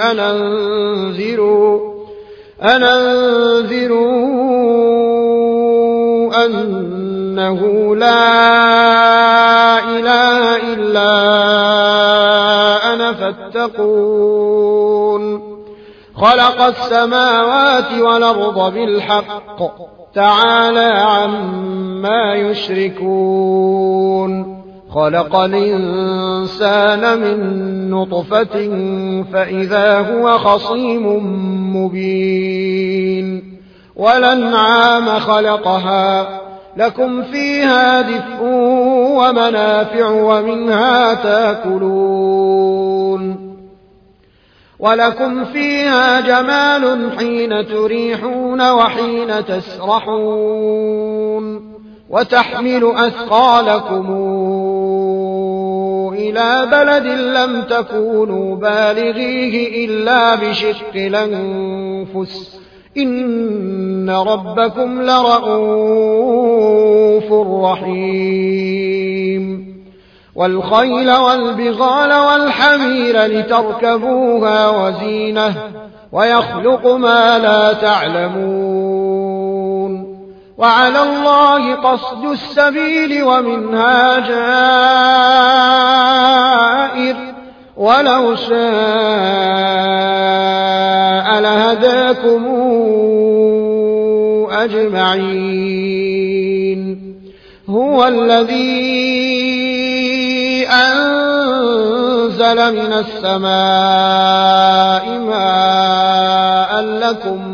أن أنذروا أن أنذروا أنه لا إله إلا أنا فاتقون. خلق السماوات والأرض بالحق تعالى عما يشركون. خلق الإنسان من نطفة فإذا هو خصيم مبين. والأنعام خلقها. لكم فيها دفء ومنافع ومنها تاكلون. ولكم فيها جمال حين تريحون وحين تسرحون. وتحمل أثقالكم. إلى بلد لم تكونوا بالغيه إلا بشق الأنفس. إن ربكم لرءوف رحيم. والخيل والبغال والحمير لتركبوها وزينة ويخلق ما لا تعلمون. وعلى الله قصد السبيل ومنها جائر ولو شاء لهداكم أجمعين. هو الذي أنزل من السماء ماء لكم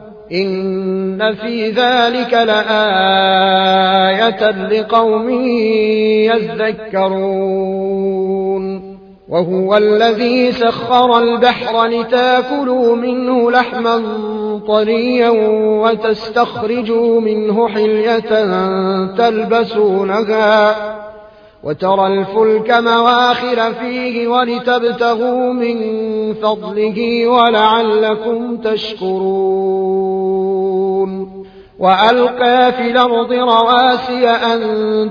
إن في ذلك لآية لقوم يذكرون وهو الذي سخر البحر لتاكلوا منه لحما طريا وتستخرجوا منه حلية تلبسونها وترى الفلك مواخر فيه ولتبتغوا من فضله ولعلكم تشكرون. وألقى في الأرض رواسي أن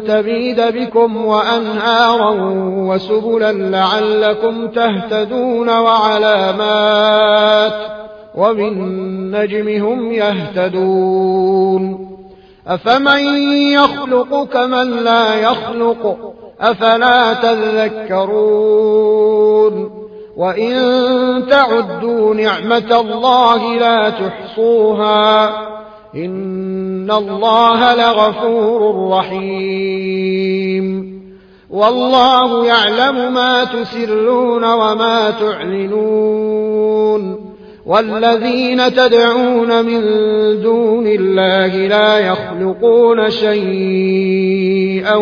تبيد بكم وأنهارا وسبلا لعلكم تهتدون وعلامات وبالنجم هم يهتدون. أفمن يخلق كمن لا يخلق؟ أفلا تذكرون وإن تعدوا نعمة الله لا تحصوها إن الله لغفور رحيم والله يعلم ما تسرون وما تعلنون والذين تدعون من دون الله لا يخلقون شيئا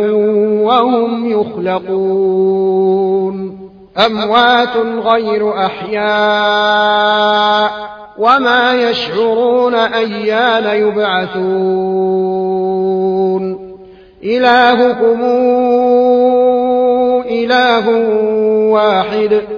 وهم يخلقون. أموات غير أحياء وما يشعرون أيان يبعثون. إلهكم إله واحد.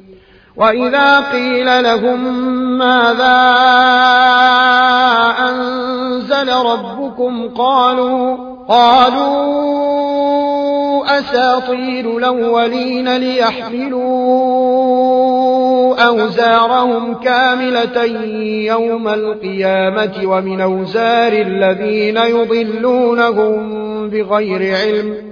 وإذا قيل لهم ماذا أنزل ربكم قالوا قالوا أساطير الأولين ليحملوا أوزارهم كاملة يوم القيامة ومن أوزار الذين يضلونهم بغير علم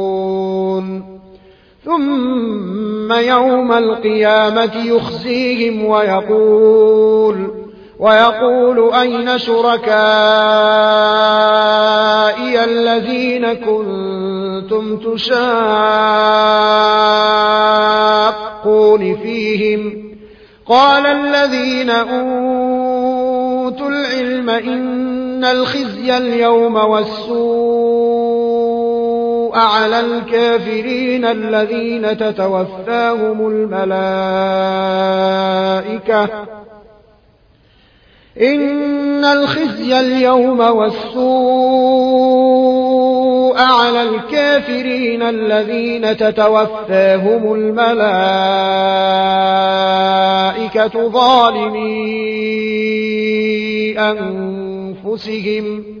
ثم يوم القيامة يخزيهم ويقول ويقول أين شركائي الذين كنتم تشاقون فيهم؟ قال الذين أوتوا العلم إن الخزي اليوم والسوء. على الكافرين الذين تتوفاهم الملائكة. إن الخزي اليوم والسوء على الكافرين الذين تتوفاهم الملائكة ظالمي أنفسهم.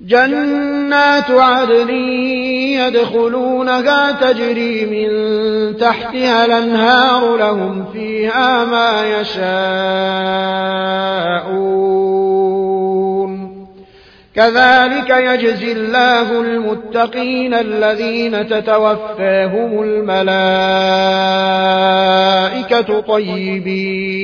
جنات عدن يدخلونها تجري من تحتها الأنهار لهم فيها ما يشاءون. كذلك يجزي الله المتقين الذين تتوفاهم الملائكة طيبين.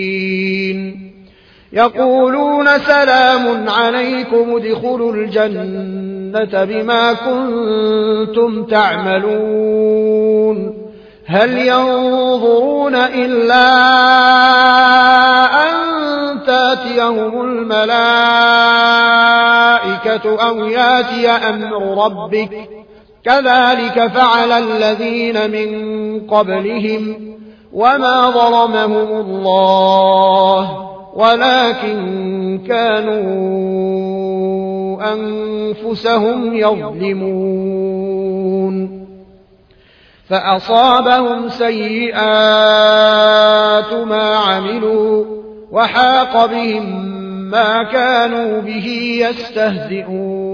يقولون سلام عليكم ادخلوا الجنة بما كنتم تعملون. هل ينظرون إلا أن تأتيهم الملائكة أو يأتي أمر ربك؟ كذلك فعل الذين من قبلهم وما ظلمهم الله. ولكن كانوا أنفسهم يظلمون. فأصابهم سيئات ما عملوا وحاق بهم ما كانوا به يستهزئون.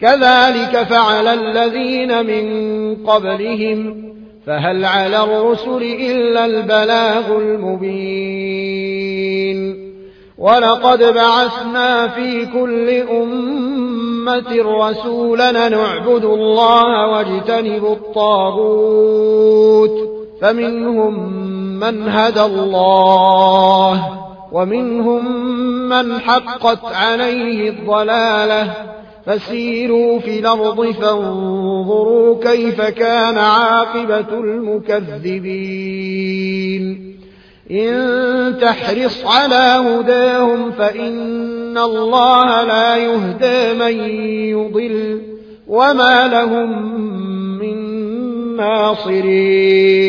كذلك فعل الذين من قبلهم فهل على الرسل إلا البلاغ المبين. ولقد بعثنا في كل أمة رسولا نعبد الله واجتنب الطاغوت فمنهم من هدى الله ومنهم من حقت عليه الضلالة. فسيروا في الأرض فانظروا كيف كان عاقبة المكذبين. إن تحرص على هداهم فإن الله لا يهدى من يضل وما لهم من ناصرين.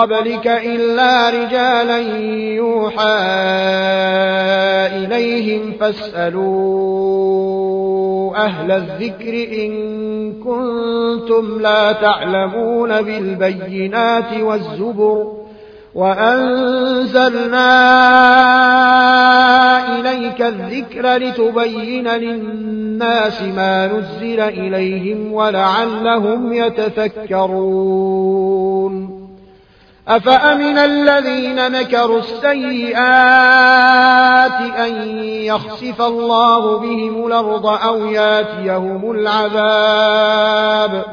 قبلك إلا رجالا يوحى إليهم فاسألوا أهل الذكر إن كنتم لا تعلمون بالبينات والزبر وأنزلنا إليك الذكر لتبين للناس ما نزل إليهم ولعلهم يتفكرون أفأمن الذين مكروا السيئات أن يخسف الله بهم الأرض أو ياتيهم العذاب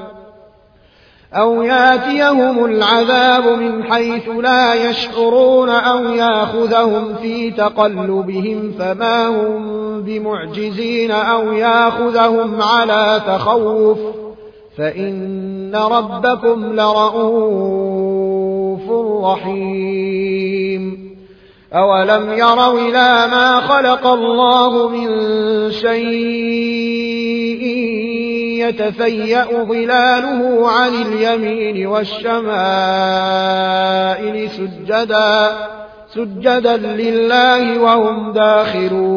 أو ياتيهم العذاب من حيث لا يشعرون أو يأخذهم في تقلبهم فما هم بمعجزين أو يأخذهم على تخوف فإن ربكم لرؤوف رحيم أولم يروا إلى ما خلق الله من شيء يتفيأ ظلاله عن اليمين والشمائل سجدا سجدا لله وهم داخرون.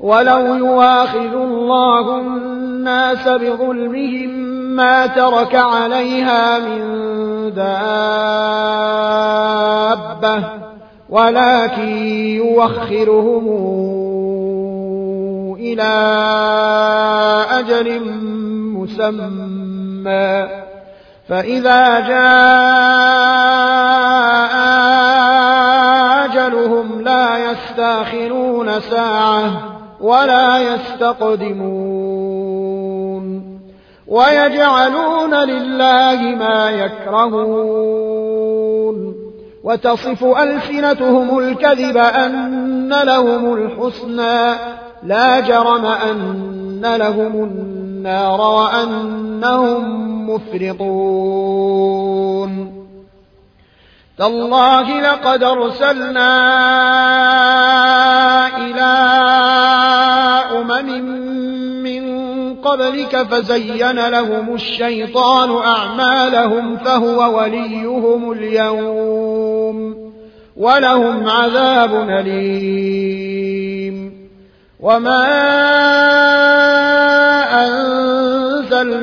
ولو يواخذ الله الناس بظلمهم ما ترك عليها من دابة ولكن يوخرهم إلى أجل مسمى. فإذا جاء أجلهم لا يستأخرون ساعة. ولا يستقدمون ويجعلون لله ما يكرهون وتصف ألسنتهم الكذب أن لهم الحسنى لا جرم أن لهم النار وأنهم مفرطون تالله لقد أرسلنا إلى أمم من قبلك فزين لهم الشيطان أعمالهم فهو وليهم اليوم ولهم عذاب أليم. وما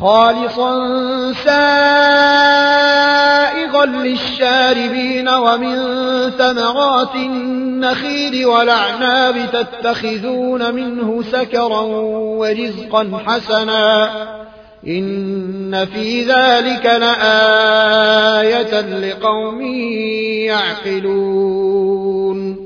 خالصا سائغا للشاربين ومن ثمرات النخيل والأعناب تتخذون منه سكرا ورزقا حسنا. إن في ذلك لآية لقوم يعقلون.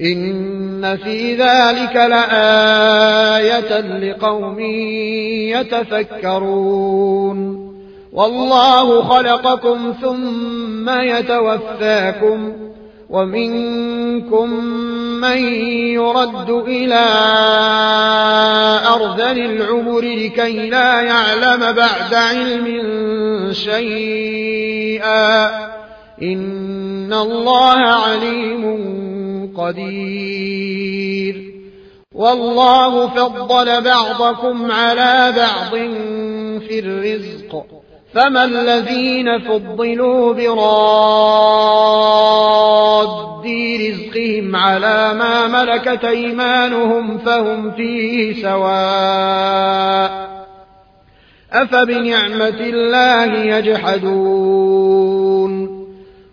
إن في ذلك لآية لقوم يتفكرون. والله خلقكم ثم يتوفاكم ومنكم من يرد إلى أرذل العمر لكي لا يعلم بعد علم شيئا. إن الله عليم قدير والله فضل بعضكم على بعض في الرزق فما الذين فضلوا براد رزقهم على ما ملكت ايمانهم فهم فيه سواء افبنعمه الله يجحدون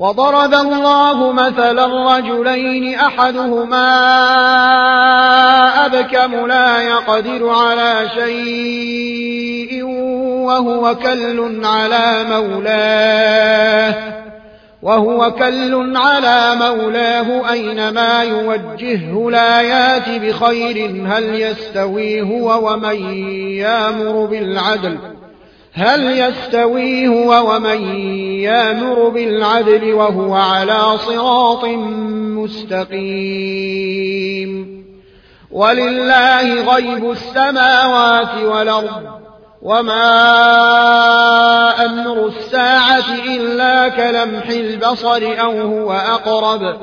وضرب الله مثلا رجلين أحدهما أبكم لا يقدر على شيء وهو كل على مولاه وهو كل على مولاه أينما يوجهه لا يات بخير هل يستوي هو ومن يامر بالعدل هل يستوي هو ومن يامر بالعدل وهو على صراط مستقيم ولله غيب السماوات والأرض وما أمر الساعة إلا كلمح البصر أو هو أقرب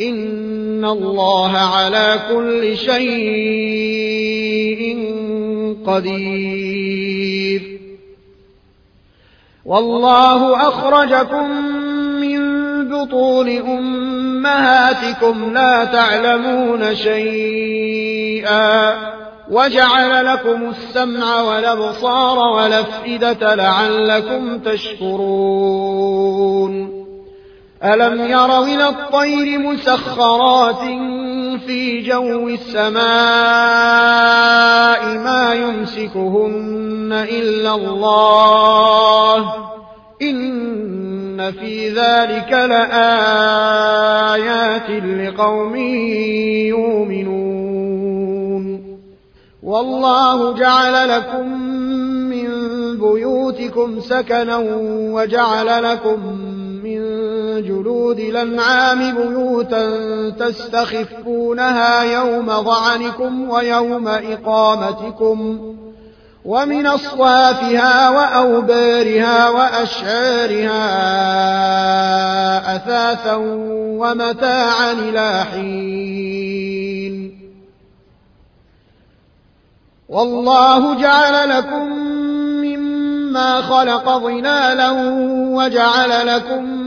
إن الله على كل شيء قدير والله أخرجكم من بطون أمهاتكم لا تعلمون شيئا وجعل لكم السمع والأبصار والأفئدة لعلكم تشكرون. ألم يروا إلى الطير مسخرات في جو السماء ما يمسكهن إلا الله إن في ذلك لآيات لقوم يؤمنون والله جعل لكم من بيوتكم سكنا وجعل لكم جلود الأنعام بيوتا تستخفونها يوم ظعنكم ويوم إقامتكم ومن أصوافها وأوبارها وأشعارها أثاثا ومتاعا إلى حين. والله جعل لكم مما خلق ظلالا وجعل لكم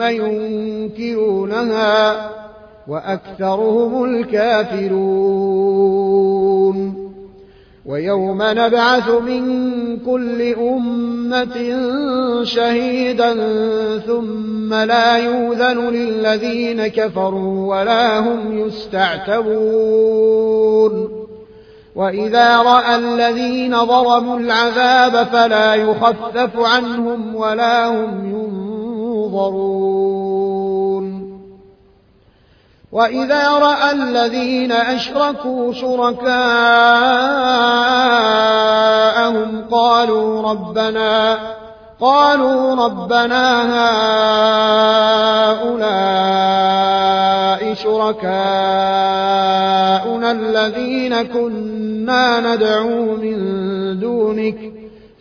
ينكرونها وأكثرهم الكافرون. ويوم نبعث من كل أمة شهيدا ثم لا يوذن للذين كفروا ولا هم يستعتبون. وإذا رأى الذين ظلموا العذاب فلا يخفف عنهم ولا هم ينظرون. وإذا رأى الذين أشركوا شركاءهم قالوا ربنا قالوا ربنا هؤلاء شركاؤنا الذين كنا ندعو من دونك.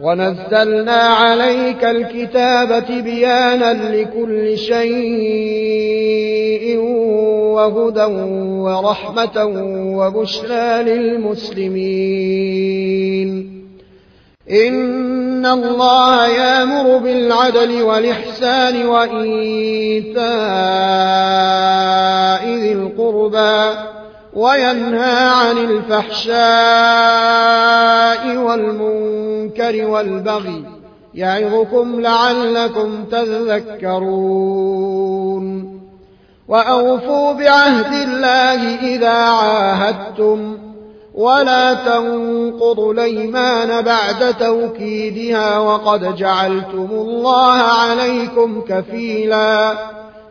ونزلنا عليك الكتاب بيانا لكل شيء وهدى ورحمة وبشرى للمسلمين. إن الله يأمر بالعدل والإحسان وإيتاء ذي القربى. وينهى عن الفحشاء والمنكر والبغي يعظكم لعلكم تذكرون. وأوفوا بعهد الله إذا عاهدتم. ولا تنقضوا الأيمان بعد توكيدها وقد جعلتم الله عليكم كفيلا.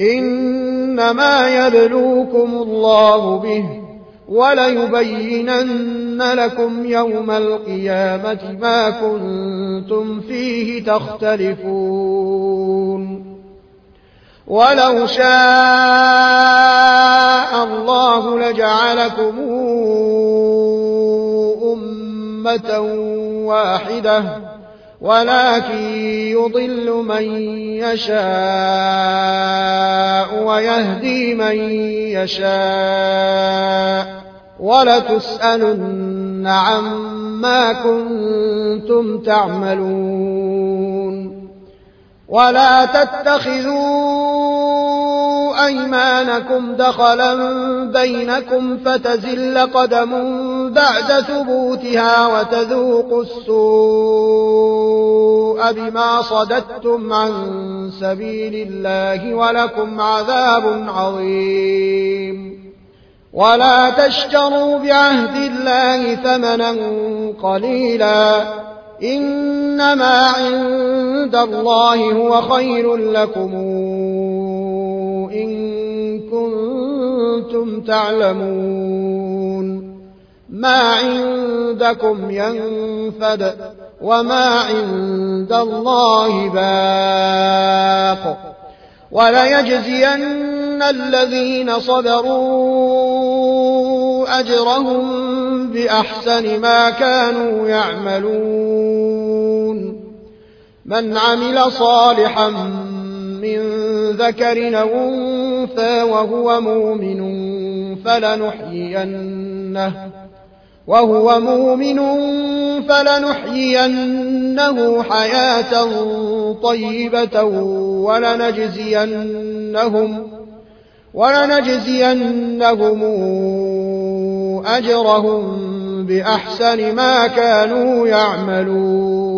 إنما يبلوكم الله به وليبينن لكم يوم القيامة ما كنتم فيه تختلفون. ولو شاء الله لجعلكم أمة واحدة ولكن يضل من يشاء ويهدي من يشاء. ولتسألن عما كنتم تعملون. ولا تتخذوا أيمانكم دخلا بينكم فتزل قدم بعد ثبوتها وتذوقوا السوء بما صددتم عن سبيل الله ولكم عذاب عظيم. ولا تشتروا بعهد الله ثمنا قليلا. إنما عند الله هو خير لكم. إن كنتم تعلمون ما عندكم ينفد وما عند الله باق وليجزين الذين صبروا أجرهم بأحسن ما كانوا يعملون من عمل صالحا ذكر أو أنثى وهو مؤمن فلنحيينه وهو مؤمن فلنحيينه حياة طيبة ولنجزينهم ولنجزينهم أجرهم بأحسن ما كانوا يعملون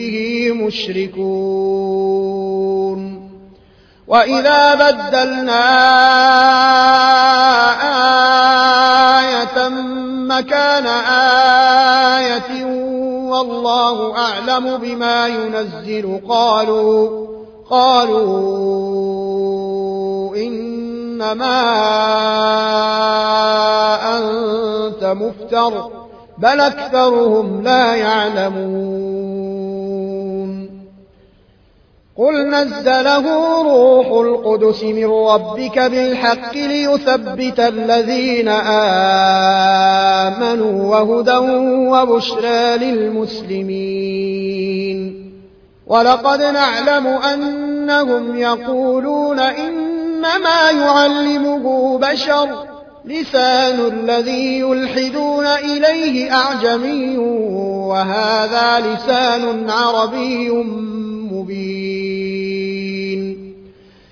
به مشركون. وإذا بدلنا آية مكان آية والله أعلم بما ينزل. قالوا قالوا إنما أنت مفتر بل أكثرهم لا يعلمون. قل نزله روح القدس من ربك بالحق ليثبت الذين آمنوا وهدى وبشرى للمسلمين ولقد نعلم أنهم يقولون إنما يعلمه بشر لسان الذي يلحدون إليه أعجمي وهذا لسان عربي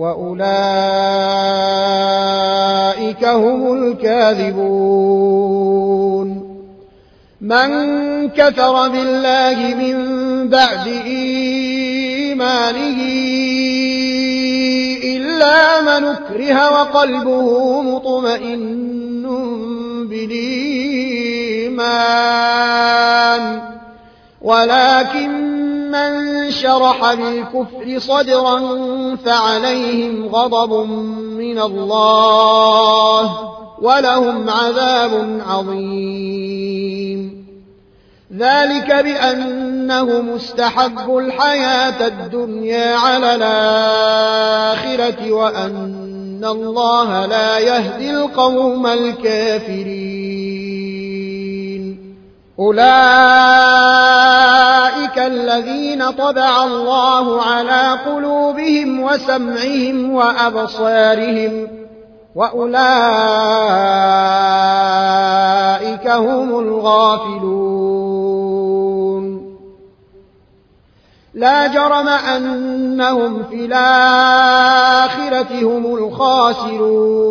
وأولئك هم الكاذبون من كفر بالله من بعد إيمانه إلا من اكره وقلبه مطمئن بالإيمان ولكن من شرح بالكفر صدرا فعليهم غضب من الله ولهم عذاب عظيم. ذلك بأنهم استحبوا الحياة الدنيا على الآخرة وأن الله لا يهدي القوم الكافرين. أولئك الذين طبع الله على قلوبهم وسمعهم وأبصارهم وأولئك هم الغافلون. لا جرم أنهم في الآخرة هم الخاسرون.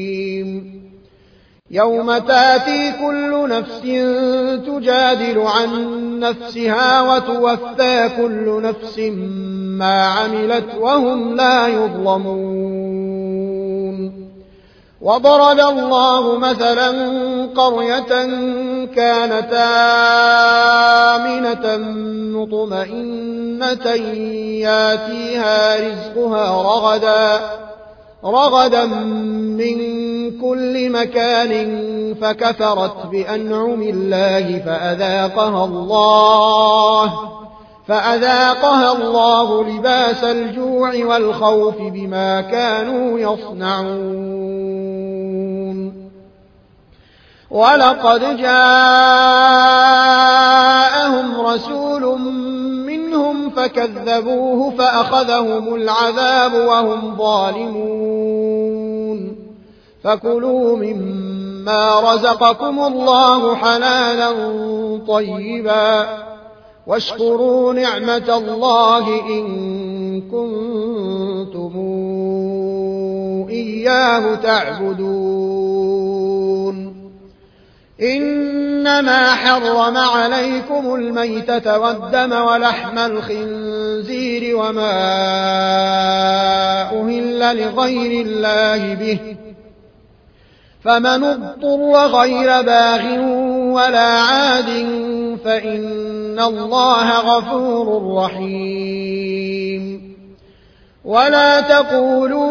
يوم تاتي كل نفس تجادل عن نفسها وتوفى كل نفس ما عملت وهم لا يظلمون. وضرب الله مثلا قرية كانت آمنة مطمئنة ياتيها رزقها رغدا رغدا من كل مكان فكفرت بأنعم الله فأذاقها الله فأذاقها الله لباس الجوع والخوف بما كانوا يصنعون. ولقد جاءهم رسول منهم فكذبوه فأخذهم العذاب وهم ظالمون فكلوا مما رزقكم الله حلالا طيبا واشكروا نعمة الله إن كنتم إياه تعبدون إنما حرم عليكم الميتة والدم ولحم الخنزير وما أهل لغير الله به فمن اضطر غير باغ ولا عاد فإن الله غفور رحيم ولا تقولوا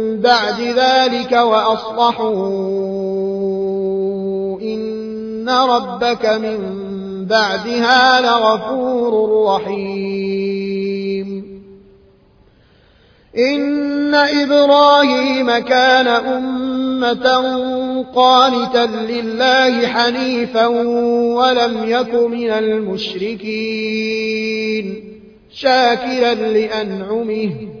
بعد ذلك وأصلحوا. إن ربك من بعدها لغفور رحيم. إن إبراهيم كان أمة قانتا لله حنيفا ولم يك من المشركين شاكرا لأنعمه.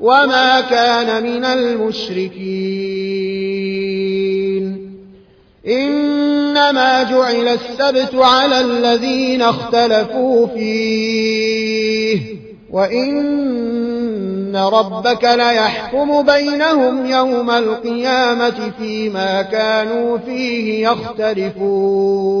وما كان من المشركين إنما جعل السبت على الذين اختلفوا فيه وإن ربك ليحكم بينهم يوم القيامة فيما كانوا فيه يختلفون